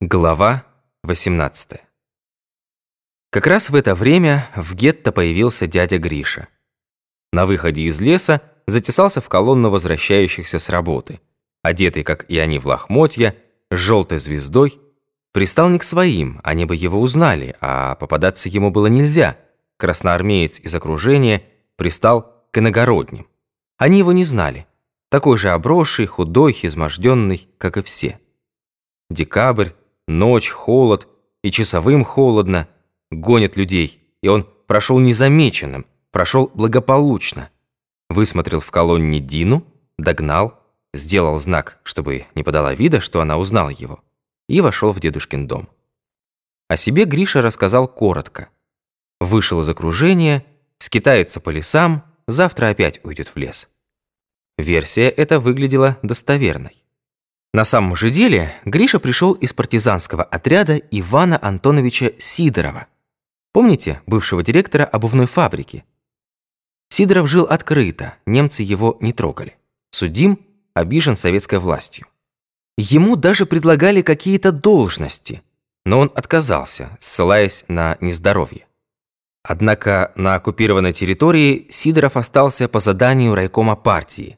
Глава 18 Как раз в это время в гетто появился дядя Гриша. На выходе из леса затесался в колонну возвращающихся с работы. Одетый, как и они, в лохмотья, с желтой звездой, пристал не к своим, они бы его узнали, а попадаться ему было нельзя. Красноармеец из окружения пристал к иногородним. Они его не знали. Такой же обросший, худой, изможденный, как и все. Декабрь, Ночь, холод, и часовым холодно, гонят людей, и он прошел незамеченным, прошел благополучно. Высмотрел в колонне Дину, догнал, сделал знак, чтобы не подала вида, что она узнала его, и вошел в дедушкин дом. О себе Гриша рассказал коротко. Вышел из окружения, скитается по лесам, завтра опять уйдет в лес. Версия эта выглядела достоверной. На самом же деле Гриша пришел из партизанского отряда Ивана Антоновича Сидорова. Помните бывшего директора обувной фабрики? Сидоров жил открыто, немцы его не трогали. Судим, обижен советской властью. Ему даже предлагали какие-то должности, но он отказался, ссылаясь на нездоровье. Однако на оккупированной территории Сидоров остался по заданию райкома партии –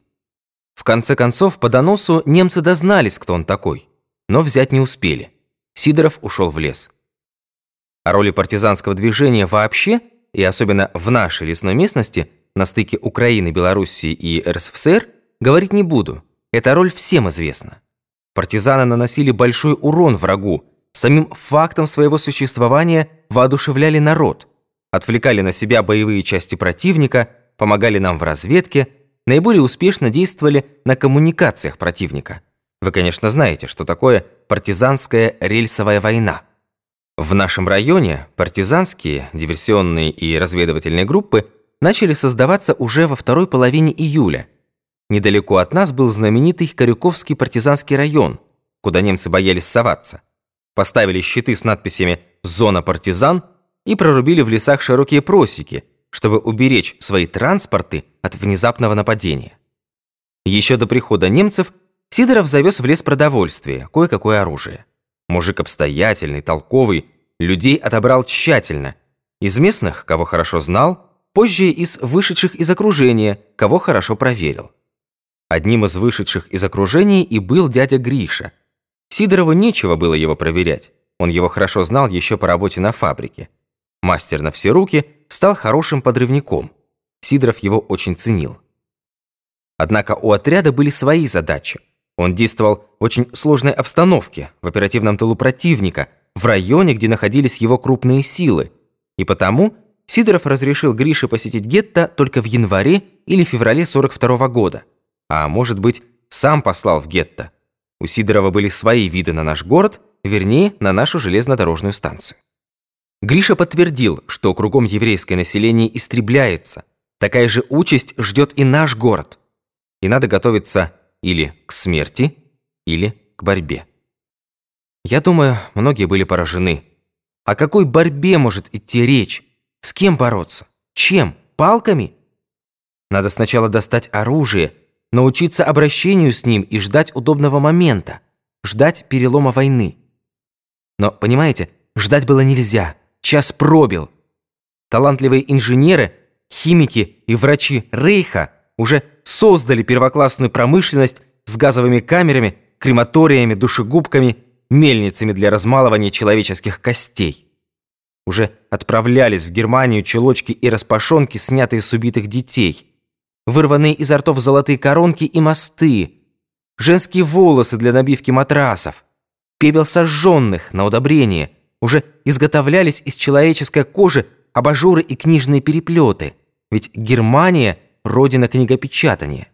в конце концов, по доносу немцы дознались, кто он такой, но взять не успели. Сидоров ушел в лес. О роли партизанского движения вообще, и особенно в нашей лесной местности, на стыке Украины, Белоруссии и РСФСР, говорить не буду. Эта роль всем известна. Партизаны наносили большой урон врагу, самим фактом своего существования воодушевляли народ, отвлекали на себя боевые части противника, помогали нам в разведке – наиболее успешно действовали на коммуникациях противника. Вы, конечно, знаете, что такое партизанская рельсовая война. В нашем районе партизанские, диверсионные и разведывательные группы начали создаваться уже во второй половине июля. Недалеко от нас был знаменитый Корюковский партизанский район, куда немцы боялись соваться. Поставили щиты с надписями «Зона партизан» и прорубили в лесах широкие просеки, чтобы уберечь свои транспорты от внезапного нападения. Еще до прихода немцев Сидоров завез в лес продовольствие, кое-какое оружие. Мужик обстоятельный, толковый, людей отобрал тщательно. Из местных, кого хорошо знал, позже из вышедших из окружения, кого хорошо проверил. Одним из вышедших из окружения и был дядя Гриша. Сидорову нечего было его проверять. Он его хорошо знал еще по работе на фабрике. Мастер на все руки стал хорошим подрывником. Сидоров его очень ценил. Однако у отряда были свои задачи. Он действовал в очень сложной обстановке, в оперативном тылу противника, в районе, где находились его крупные силы. И потому Сидоров разрешил Грише посетить гетто только в январе или феврале 42 -го года. А может быть, сам послал в гетто. У Сидорова были свои виды на наш город, вернее, на нашу железнодорожную станцию. Гриша подтвердил, что кругом еврейское население истребляется. Такая же участь ждет и наш город. И надо готовиться или к смерти, или к борьбе. Я думаю, многие были поражены. О какой борьбе может идти речь? С кем бороться? Чем? Палками? Надо сначала достать оружие, научиться обращению с ним и ждать удобного момента, ждать перелома войны. Но, понимаете, ждать было нельзя. Час пробил. Талантливые инженеры, химики и врачи Рейха уже создали первоклассную промышленность с газовыми камерами, крематориями, душегубками, мельницами для размалывания человеческих костей. Уже отправлялись в Германию чулочки и распашонки, снятые с убитых детей, вырванные изо ртов золотые коронки и мосты, женские волосы для набивки матрасов, пепел сожженных на удобрение – уже изготовлялись из человеческой кожи абажуры и книжные переплеты, ведь Германия – родина книгопечатания.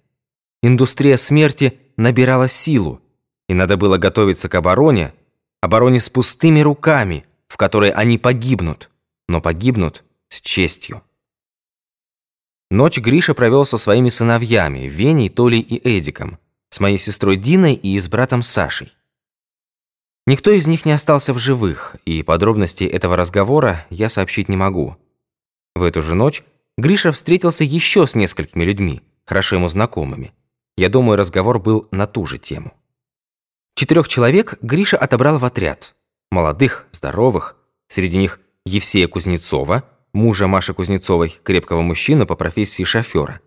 Индустрия смерти набирала силу, и надо было готовиться к обороне, обороне с пустыми руками, в которой они погибнут, но погибнут с честью. Ночь Гриша провел со своими сыновьями, Веней, Толей и Эдиком, с моей сестрой Диной и с братом Сашей. Никто из них не остался в живых, и подробностей этого разговора я сообщить не могу. В эту же ночь Гриша встретился еще с несколькими людьми, хорошо ему знакомыми. Я думаю, разговор был на ту же тему. Четырех человек Гриша отобрал в отряд. молодых, здоровых, среди них Евсея Кузнецова, мужа Маши Кузнецовой, крепкого мужчину по профессии шофера.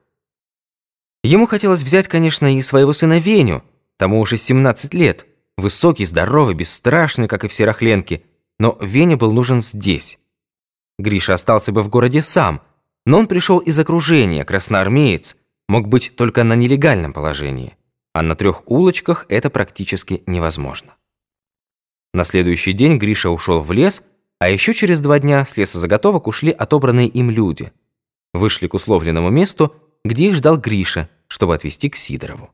Ему хотелось взять, конечно, и своего сына Веню, тому уже 17 лет, высокий, здоровый, бесстрашный, как и все рахленки, но Веня был нужен здесь. Гриша остался бы в городе сам, но он пришел из окружения, красноармеец, мог быть только на нелегальном положении, а на трех улочках это практически невозможно. На следующий день Гриша ушел в лес, а еще через два дня с лесозаготовок ушли отобранные им люди. Вышли к условленному месту, где их ждал Гриша, чтобы отвезти к Сидорову.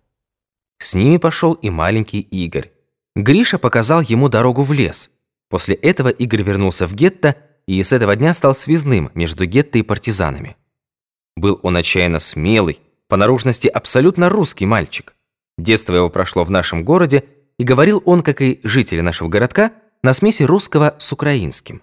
С ними пошел и маленький Игорь. Гриша показал ему дорогу в лес. После этого Игорь вернулся в гетто и с этого дня стал связным между гетто и партизанами. Был он отчаянно смелый, по наружности абсолютно русский мальчик. Детство его прошло в нашем городе, и говорил он, как и жители нашего городка, на смеси русского с украинским.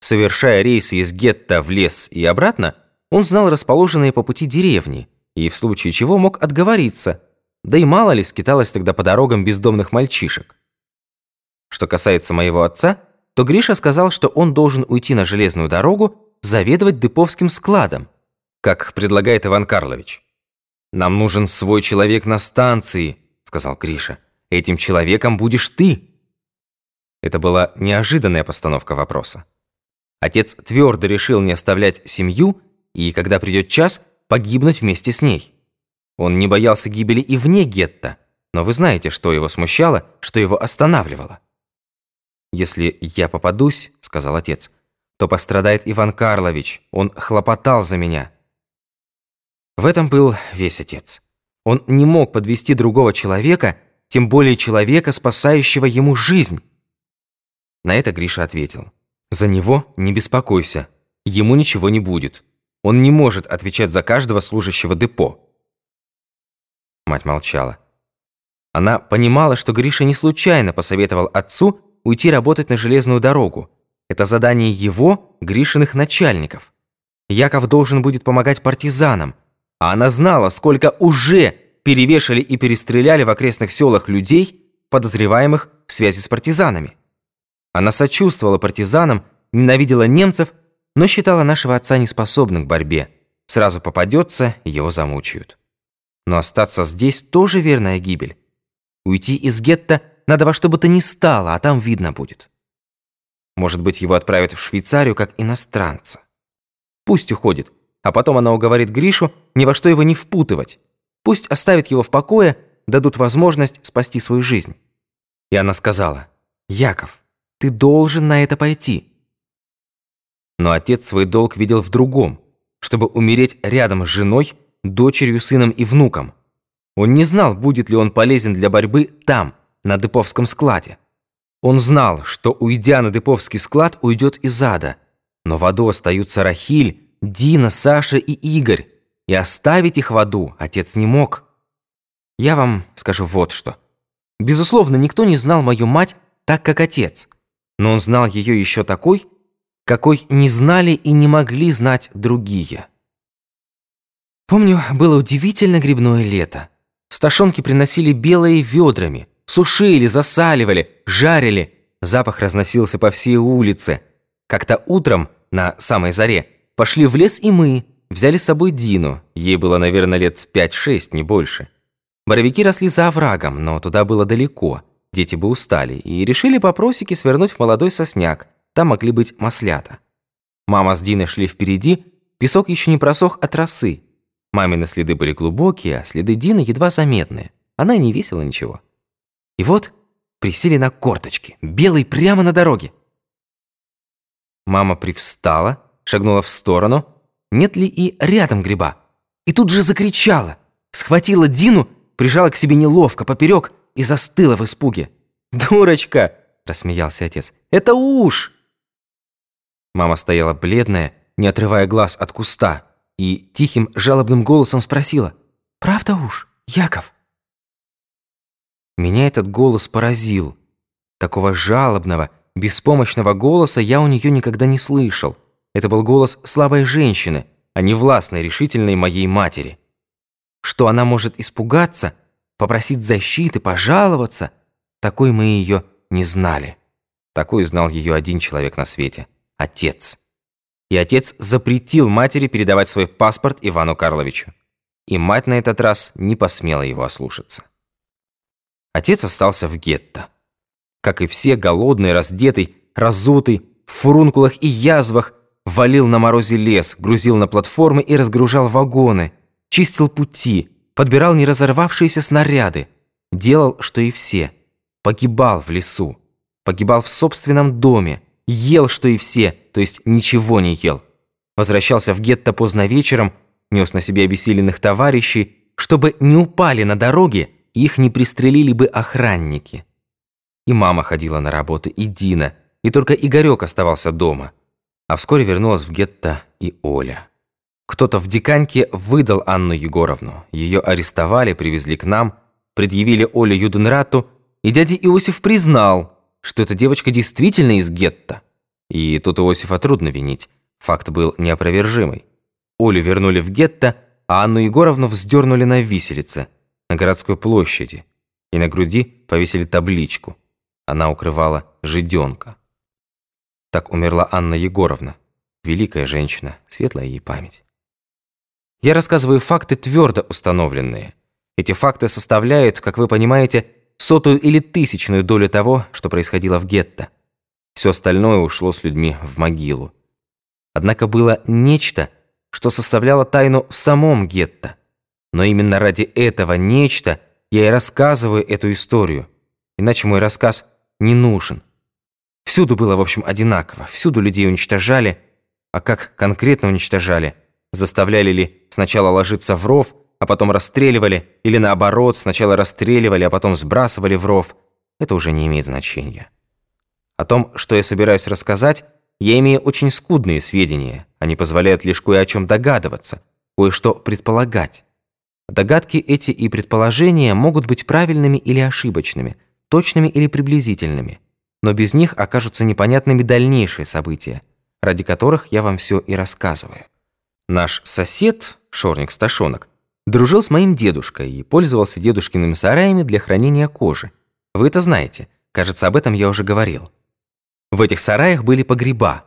Совершая рейсы из гетто в лес и обратно, он знал расположенные по пути деревни и в случае чего мог отговориться, да и мало ли скиталось тогда по дорогам бездомных мальчишек. Что касается моего отца, то Гриша сказал, что он должен уйти на железную дорогу заведовать деповским складом, как предлагает Иван Карлович. «Нам нужен свой человек на станции», — сказал Гриша. «Этим человеком будешь ты». Это была неожиданная постановка вопроса. Отец твердо решил не оставлять семью и, когда придет час, погибнуть вместе с ней. Он не боялся гибели и вне гетто, но вы знаете, что его смущало, что его останавливало. «Если я попадусь, — сказал отец, — то пострадает Иван Карлович, он хлопотал за меня». В этом был весь отец. Он не мог подвести другого человека, тем более человека, спасающего ему жизнь. На это Гриша ответил. «За него не беспокойся, ему ничего не будет. Он не может отвечать за каждого служащего депо». Мать молчала. Она понимала, что Гриша не случайно посоветовал отцу уйти работать на железную дорогу. Это задание его, Гришиных начальников. Яков должен будет помогать партизанам, а она знала, сколько уже перевешали и перестреляли в окрестных селах людей, подозреваемых в связи с партизанами. Она сочувствовала партизанам, ненавидела немцев, но считала нашего отца неспособным к борьбе. Сразу попадется, его замучают. Но остаться здесь тоже верная гибель. Уйти из гетто надо во что бы то ни стало, а там видно будет. Может быть, его отправят в Швейцарию как иностранца. Пусть уходит, а потом она уговорит Гришу ни во что его не впутывать. Пусть оставит его в покое, дадут возможность спасти свою жизнь. И она сказала, «Яков, ты должен на это пойти». Но отец свой долг видел в другом, чтобы умереть рядом с женой, дочерью, сыном и внуком. Он не знал, будет ли он полезен для борьбы там, на Деповском складе. Он знал, что, уйдя на Деповский склад, уйдет из ада. Но в аду остаются Рахиль, Дина, Саша и Игорь. И оставить их в аду отец не мог. Я вам скажу вот что. Безусловно, никто не знал мою мать так, как отец. Но он знал ее еще такой, какой не знали и не могли знать другие. Помню, было удивительно грибное лето. Сташонки приносили белые ведрами, Сушили, засаливали, жарили. Запах разносился по всей улице. Как-то утром, на самой заре, пошли в лес и мы. Взяли с собой Дину. Ей было, наверное, лет 5-6, не больше. Боровики росли за оврагом, но туда было далеко. Дети бы устали. И решили по просеке свернуть в молодой сосняк. Там могли быть маслята. Мама с Диной шли впереди. Песок еще не просох от росы. Мамины следы были глубокие, а следы Дины едва заметные. Она не весила ничего. И вот присели на корточки, белый прямо на дороге. Мама привстала, шагнула в сторону, нет ли и рядом гриба. И тут же закричала, схватила Дину, прижала к себе неловко поперек и застыла в испуге. «Дурочка!» – рассмеялся отец. «Это уж!» Мама стояла бледная, не отрывая глаз от куста, и тихим жалобным голосом спросила. «Правда уж, Яков?» Меня этот голос поразил. Такого жалобного, беспомощного голоса я у нее никогда не слышал. Это был голос слабой женщины, а не властной, решительной моей матери. Что она может испугаться, попросить защиты, пожаловаться, такой мы ее не знали. Такую знал ее один человек на свете – отец. И отец запретил матери передавать свой паспорт Ивану Карловичу. И мать на этот раз не посмела его ослушаться. Отец остался в гетто. Как и все, голодный, раздетый, разутый, в фурункулах и язвах, валил на морозе лес, грузил на платформы и разгружал вагоны, чистил пути, подбирал неразорвавшиеся снаряды, делал, что и все, погибал в лесу, погибал в собственном доме, ел, что и все, то есть ничего не ел. Возвращался в гетто поздно вечером, нес на себе обессиленных товарищей, чтобы не упали на дороге их не пристрелили бы охранники. И мама ходила на работу, и Дина, и только Игорек оставался дома. А вскоре вернулась в гетто и Оля. Кто-то в деканьке выдал Анну Егоровну. Ее арестовали, привезли к нам, предъявили Оле Юденрату, и дядя Иосиф признал, что эта девочка действительно из гетто. И тут Иосифа трудно винить. Факт был неопровержимый. Олю вернули в гетто, а Анну Егоровну вздернули на виселице, на городской площади, и на груди повесили табличку. Она укрывала жиденка. Так умерла Анна Егоровна, великая женщина, светлая ей память. Я рассказываю факты твердо установленные. Эти факты составляют, как вы понимаете, сотую или тысячную долю того, что происходило в гетто. Все остальное ушло с людьми в могилу. Однако было нечто, что составляло тайну в самом гетто. Но именно ради этого нечто я и рассказываю эту историю. Иначе мой рассказ не нужен. Всюду было, в общем, одинаково. Всюду людей уничтожали. А как конкретно уничтожали? Заставляли ли сначала ложиться в ров, а потом расстреливали, или наоборот, сначала расстреливали, а потом сбрасывали в ров, это уже не имеет значения. О том, что я собираюсь рассказать, я имею очень скудные сведения. Они позволяют лишь кое о чем догадываться, кое-что предполагать. Догадки эти и предположения могут быть правильными или ошибочными, точными или приблизительными, но без них окажутся непонятными дальнейшие события, ради которых я вам все и рассказываю. Наш сосед, Шорник-Сташонок, Дружил с моим дедушкой и пользовался дедушкиными сараями для хранения кожи. Вы это знаете, кажется, об этом я уже говорил. В этих сараях были погреба.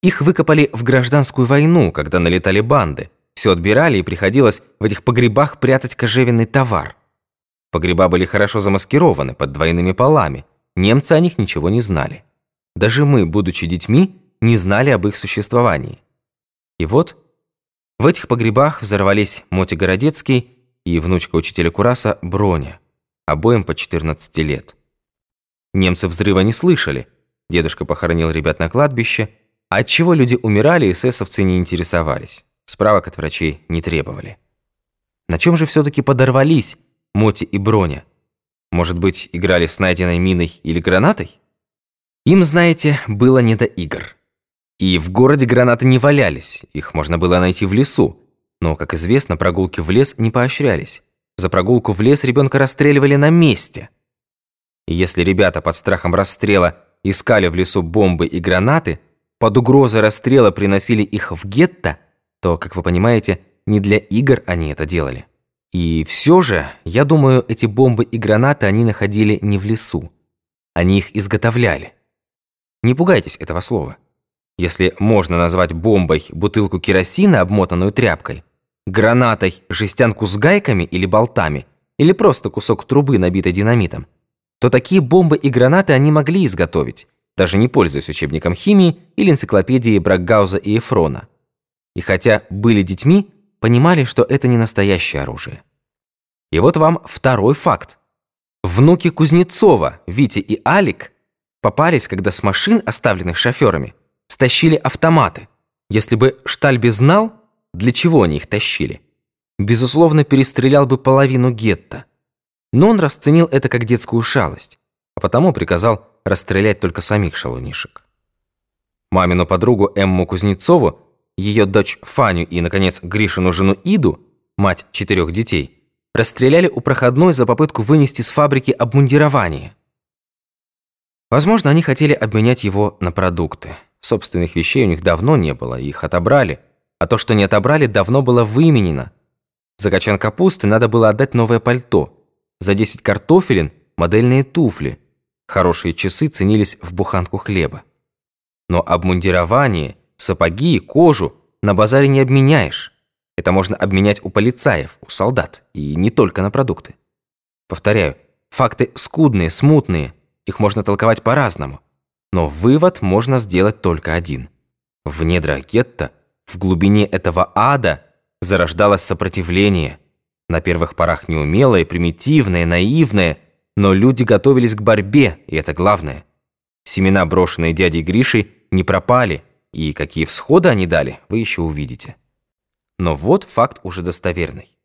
Их выкопали в гражданскую войну, когда налетали банды. Все отбирали и приходилось в этих погребах прятать кожевенный товар. Погреба были хорошо замаскированы под двойными полами. Немцы о них ничего не знали. Даже мы, будучи детьми, не знали об их существовании. И вот в этих погребах взорвались Моти Городецкий и внучка учителя Кураса Броня, обоим по 14 лет. Немцы взрыва не слышали. Дедушка похоронил ребят на кладбище, а от чего люди умирали, эсэсовцы не интересовались. Справок от врачей не требовали. На чем же все-таки подорвались Моти и Броня? Может быть, играли с найденной миной или гранатой? Им, знаете, было не до игр. И в городе гранаты не валялись, их можно было найти в лесу. Но, как известно, прогулки в лес не поощрялись. За прогулку в лес ребенка расстреливали на месте. И если ребята под страхом расстрела искали в лесу бомбы и гранаты, под угрозой расстрела приносили их в гетто, то, как вы понимаете, не для игр они это делали. И все же, я думаю, эти бомбы и гранаты они находили не в лесу. Они их изготовляли. Не пугайтесь этого слова если можно назвать бомбой бутылку керосина, обмотанную тряпкой, гранатой жестянку с гайками или болтами, или просто кусок трубы, набитой динамитом, то такие бомбы и гранаты они могли изготовить, даже не пользуясь учебником химии или энциклопедией Бракгауза и Эфрона. И хотя были детьми, понимали, что это не настоящее оружие. И вот вам второй факт. Внуки Кузнецова, Витя и Алик, попались, когда с машин, оставленных шоферами, стащили автоматы. Если бы Штальби знал, для чего они их тащили, безусловно, перестрелял бы половину гетто. Но он расценил это как детскую шалость, а потому приказал расстрелять только самих шалунишек. Мамину подругу Эмму Кузнецову, ее дочь Фаню и, наконец, Гришину жену Иду, мать четырех детей, расстреляли у проходной за попытку вынести с фабрики обмундирование. Возможно, они хотели обменять его на продукты. Собственных вещей у них давно не было, их отобрали. А то, что не отобрали, давно было выменено. За качан капусты надо было отдать новое пальто. За 10 картофелин – модельные туфли. Хорошие часы ценились в буханку хлеба. Но обмундирование, сапоги, кожу на базаре не обменяешь. Это можно обменять у полицаев, у солдат, и не только на продукты. Повторяю, факты скудные, смутные, их можно толковать по-разному. Но вывод можно сделать только один. В недрах гетто, в глубине этого ада, зарождалось сопротивление. На первых порах неумелое, примитивное, наивное, но люди готовились к борьбе, и это главное. Семена, брошенные дядей Гришей, не пропали, и какие всходы они дали, вы еще увидите. Но вот факт уже достоверный.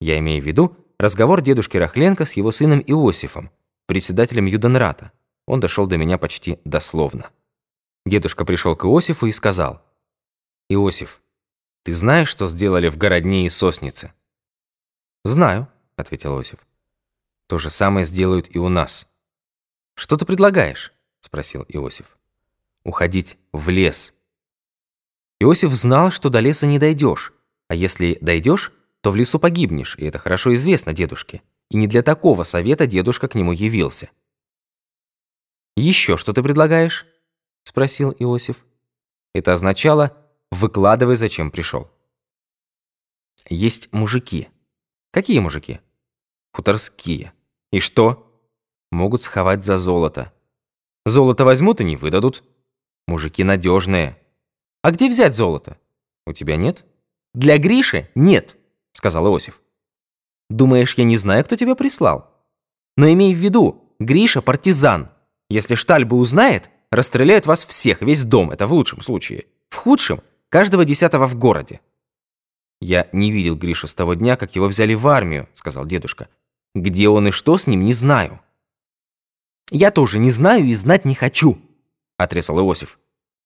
Я имею в виду разговор дедушки Рахленко с его сыном Иосифом, председателем Юденрата. Он дошел до меня почти дословно. Дедушка пришел к Иосифу и сказал, «Иосиф, ты знаешь, что сделали в городне и соснице?» «Знаю», — ответил Иосиф. «То же самое сделают и у нас». «Что ты предлагаешь?» — спросил Иосиф. «Уходить в лес». Иосиф знал, что до леса не дойдешь, а если дойдешь, то в лесу погибнешь, и это хорошо известно дедушке. И не для такого совета дедушка к нему явился. «Еще что ты предлагаешь?» — спросил Иосиф. Это означало «выкладывай, зачем пришел». «Есть мужики». «Какие мужики?» «Хуторские». «И что?» «Могут сховать за золото». «Золото возьмут и не выдадут». «Мужики надежные». «А где взять золото?» «У тебя нет?» «Для Гриши нет», — сказал Иосиф. «Думаешь, я не знаю, кто тебя прислал? Но имей в виду, Гриша партизан». Если Штальба узнает, расстреляет вас всех, весь дом, это в лучшем случае. В худшем – каждого десятого в городе. «Я не видел Гришу с того дня, как его взяли в армию», – сказал дедушка. «Где он и что с ним, не знаю». «Я тоже не знаю и знать не хочу», – отрезал Иосиф.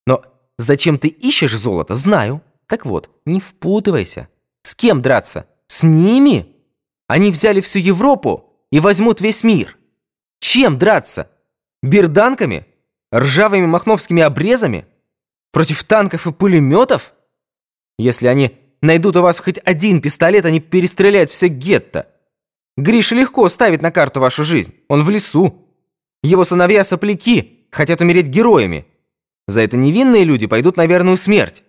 «Но зачем ты ищешь золото, знаю. Так вот, не впутывайся. С кем драться? С ними? Они взяли всю Европу и возьмут весь мир. Чем драться? Берданками? Ржавыми махновскими обрезами? Против танков и пулеметов? Если они найдут у вас хоть один пистолет, они перестреляют все гетто. Гриша легко ставит на карту вашу жизнь. Он в лесу. Его сыновья-сопляки хотят умереть героями. За это невинные люди пойдут на верную смерть.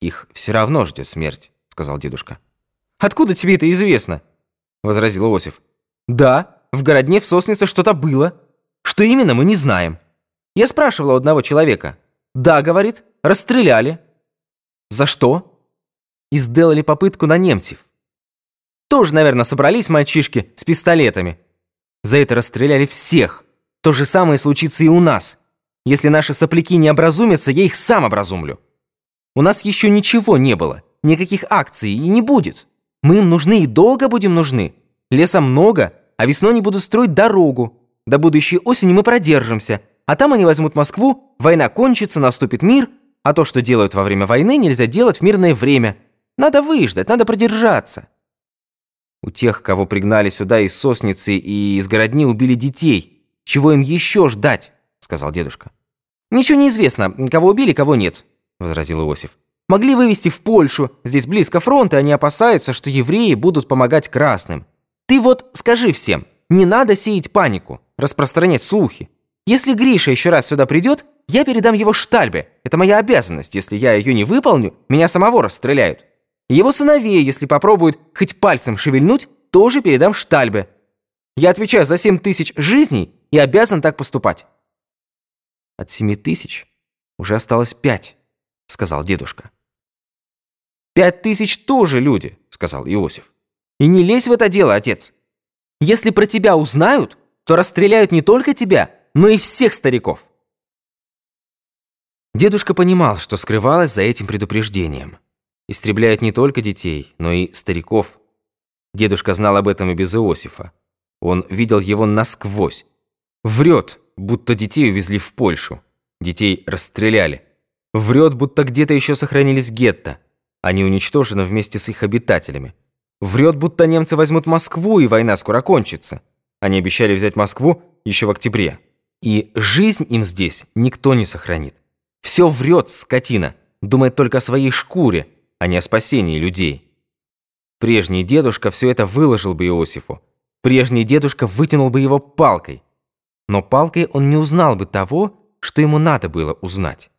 Их все равно ждет смерть, сказал дедушка. Откуда тебе это известно? Возразил Иосиф. Да, в городне в Соснице что-то было. Что именно, мы не знаем. Я спрашивал у одного человека. Да, говорит, расстреляли. За что? И сделали попытку на немцев. Тоже, наверное, собрались мальчишки с пистолетами. За это расстреляли всех. То же самое случится и у нас. Если наши сопляки не образумятся, я их сам образумлю. У нас еще ничего не было, никаких акций и не будет. Мы им нужны и долго будем нужны. Леса много, а весной не будут строить дорогу. До будущей осени мы продержимся, а там они возьмут Москву, война кончится, наступит мир, а то, что делают во время войны, нельзя делать в мирное время. Надо выждать, надо продержаться. У тех, кого пригнали сюда из сосницы и из городни, убили детей. Чего им еще ждать? Сказал дедушка. Ничего не известно, кого убили, кого нет, возразил Иосиф. Могли вывести в Польшу, здесь близко фронт, и они опасаются, что евреи будут помогать красным. Ты вот скажи всем, не надо сеять панику распространять слухи. Если Гриша еще раз сюда придет, я передам его Штальбе. Это моя обязанность. Если я ее не выполню, меня самого расстреляют. Его сыновей, если попробуют хоть пальцем шевельнуть, тоже передам Штальбе. Я отвечаю за семь тысяч жизней и обязан так поступать. От семи тысяч уже осталось пять, сказал дедушка. Пять тысяч тоже люди, сказал Иосиф. И не лезь в это дело, отец. Если про тебя узнают, то расстреляют не только тебя, но и всех стариков. Дедушка понимал, что скрывалось за этим предупреждением. Истребляют не только детей, но и стариков. Дедушка знал об этом и без Иосифа. Он видел его насквозь. Врет, будто детей увезли в Польшу. Детей расстреляли. Врет, будто где-то еще сохранились гетто. Они уничтожены вместе с их обитателями. Врет, будто немцы возьмут Москву, и война скоро кончится. Они обещали взять Москву еще в октябре. И жизнь им здесь никто не сохранит. Все врет, скотина, думает только о своей шкуре, а не о спасении людей. Прежний дедушка все это выложил бы Иосифу. Прежний дедушка вытянул бы его палкой. Но палкой он не узнал бы того, что ему надо было узнать.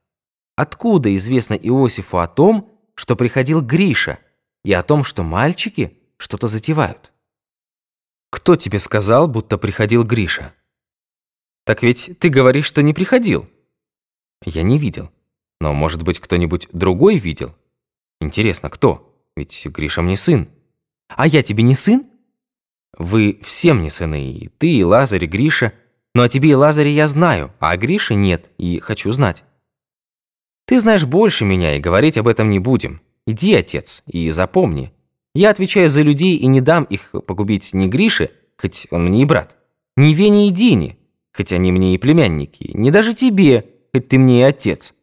Откуда известно Иосифу о том, что приходил Гриша, и о том, что мальчики что-то затевают? Кто тебе сказал, будто приходил Гриша? Так ведь ты говоришь, что не приходил. Я не видел. Но, может быть, кто-нибудь другой видел? Интересно, кто? Ведь Гриша мне сын. А я тебе не сын? Вы всем не сыны, и ты, и Лазарь, и Гриша. Но о тебе и Лазаре я знаю, а о Грише нет, и хочу знать. Ты знаешь больше меня, и говорить об этом не будем. Иди, отец, и запомни. Я отвечаю за людей и не дам их погубить ни Грише, хоть он мне и брат, ни Вене и Дине, хоть они мне и племянники, ни даже тебе, хоть ты мне и отец.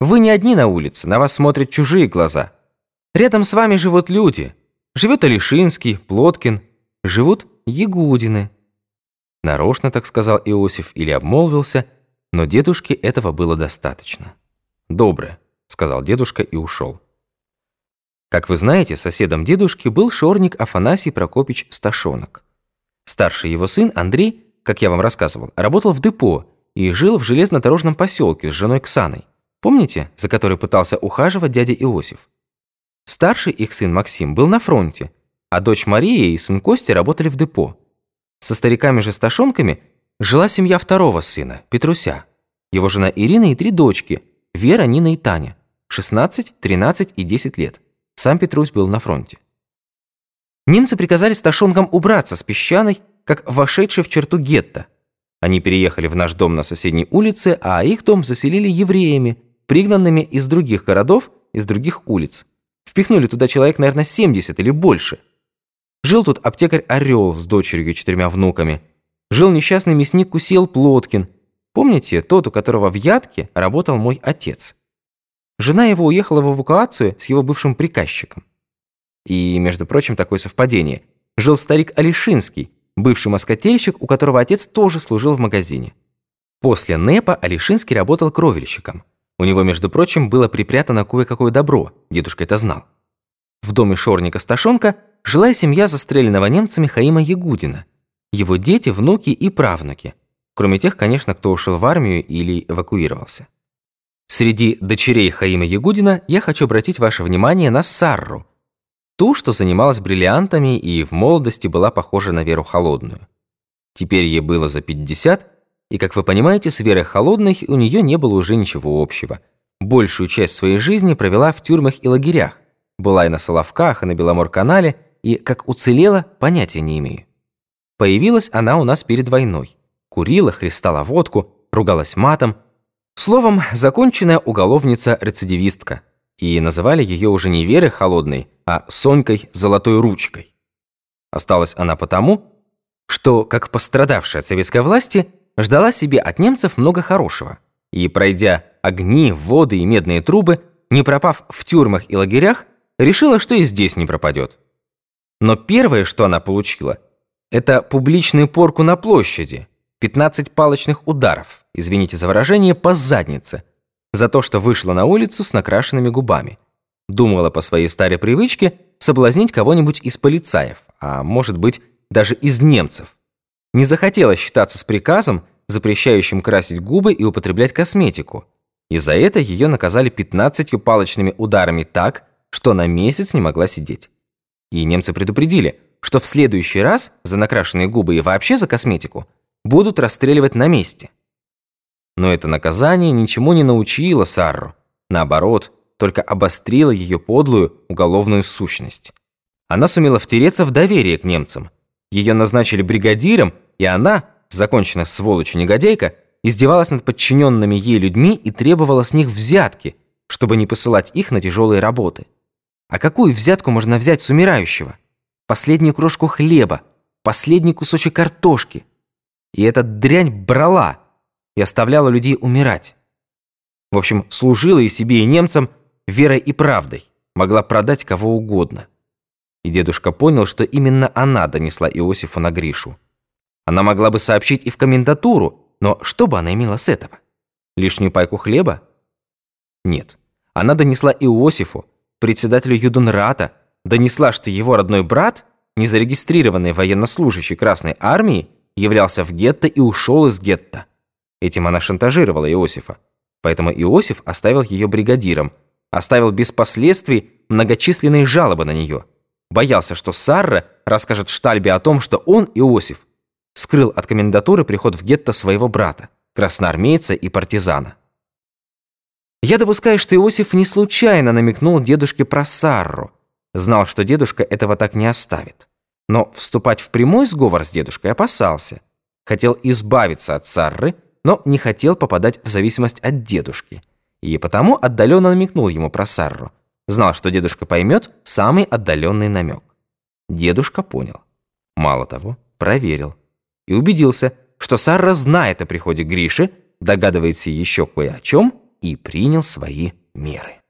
Вы не одни на улице, на вас смотрят чужие глаза. Рядом с вами живут люди. Живет Алишинский, Плоткин, живут Ягудины. Нарочно так сказал Иосиф или обмолвился, но дедушке этого было достаточно. «Доброе», — сказал дедушка и ушел. Как вы знаете, соседом дедушки был шорник Афанасий Прокопич Сташонок. Старший его сын Андрей, как я вам рассказывал, работал в депо и жил в железнодорожном поселке с женой Ксаной. Помните, за которой пытался ухаживать дядя Иосиф? Старший их сын Максим был на фронте, а дочь Мария и сын Костя работали в депо. Со стариками же Сташонками жила семья второго сына, Петруся. Его жена Ирина и три дочки, Вера, Нина и Таня, 16, 13 и 10 лет. Сам Петрусь был на фронте. Немцы приказали Сташонкам убраться с песчаной, как вошедшие в черту гетто. Они переехали в наш дом на соседней улице, а их дом заселили евреями, пригнанными из других городов, из других улиц. Впихнули туда человек, наверное, 70 или больше. Жил тут аптекарь Орел с дочерью и четырьмя внуками. Жил несчастный мясник Кусел Плоткин. Помните, тот, у которого в Ядке работал мой отец? Жена его уехала в эвакуацию с его бывшим приказчиком. И, между прочим, такое совпадение. Жил старик Алишинский, бывший москотельщик, у которого отец тоже служил в магазине. После НЭПа Алишинский работал кровельщиком. У него, между прочим, было припрятано кое-какое добро, дедушка это знал. В доме шорника Сташонка жила семья застреленного немцами Хаима Ягудина, его дети, внуки и правнуки, кроме тех, конечно, кто ушел в армию или эвакуировался. Среди дочерей Хаима Ягудина я хочу обратить ваше внимание на Сарру, ту, что занималась бриллиантами и в молодости была похожа на Веру Холодную. Теперь ей было за 50, и, как вы понимаете, с Верой Холодной у нее не было уже ничего общего. Большую часть своей жизни провела в тюрьмах и лагерях, была и на Соловках, и на Беломор-канале, и, как уцелела, понятия не имею. Появилась она у нас перед войной. Курила, хлестала водку, ругалась матом, Словом, законченная уголовница-рецидивистка. И называли ее уже не Верой Холодной, а Сонькой Золотой Ручкой. Осталась она потому, что, как пострадавшая от советской власти, ждала себе от немцев много хорошего. И, пройдя огни, воды и медные трубы, не пропав в тюрьмах и лагерях, решила, что и здесь не пропадет. Но первое, что она получила, это публичную порку на площади – 15 палочных ударов, извините за выражение, по заднице, за то, что вышла на улицу с накрашенными губами. Думала по своей старой привычке соблазнить кого-нибудь из полицаев, а может быть, даже из немцев. Не захотела считаться с приказом, запрещающим красить губы и употреблять косметику. И за это ее наказали 15 палочными ударами так, что на месяц не могла сидеть. И немцы предупредили, что в следующий раз за накрашенные губы и вообще за косметику будут расстреливать на месте. Но это наказание ничему не научило Сарру. Наоборот, только обострило ее подлую уголовную сущность. Она сумела втереться в доверие к немцам. Ее назначили бригадиром, и она, законченная сволочь негодяйка, издевалась над подчиненными ей людьми и требовала с них взятки, чтобы не посылать их на тяжелые работы. А какую взятку можно взять с умирающего? Последнюю крошку хлеба, последний кусочек картошки – и эта дрянь брала и оставляла людей умирать. В общем, служила и себе, и немцам верой и правдой, могла продать кого угодно. И дедушка понял, что именно она донесла Иосифу на Гришу. Она могла бы сообщить и в комендатуру, но что бы она имела с этого? Лишнюю пайку хлеба? Нет. Она донесла Иосифу, председателю Юдунрата, донесла, что его родной брат, незарегистрированный военнослужащий Красной Армии, являлся в гетто и ушел из гетто. Этим она шантажировала Иосифа. Поэтому Иосиф оставил ее бригадиром, оставил без последствий многочисленные жалобы на нее. Боялся, что Сарра расскажет Штальбе о том, что он, Иосиф, скрыл от комендатуры приход в гетто своего брата, красноармейца и партизана. Я допускаю, что Иосиф не случайно намекнул дедушке про Сарру, знал, что дедушка этого так не оставит. Но вступать в прямой сговор с дедушкой опасался. Хотел избавиться от Сарры, но не хотел попадать в зависимость от дедушки. И потому отдаленно намекнул ему про Сарру. Знал, что дедушка поймет самый отдаленный намек. Дедушка понял. Мало того, проверил. И убедился, что Сарра знает о приходе Гриши, догадывается еще кое о чем и принял свои меры.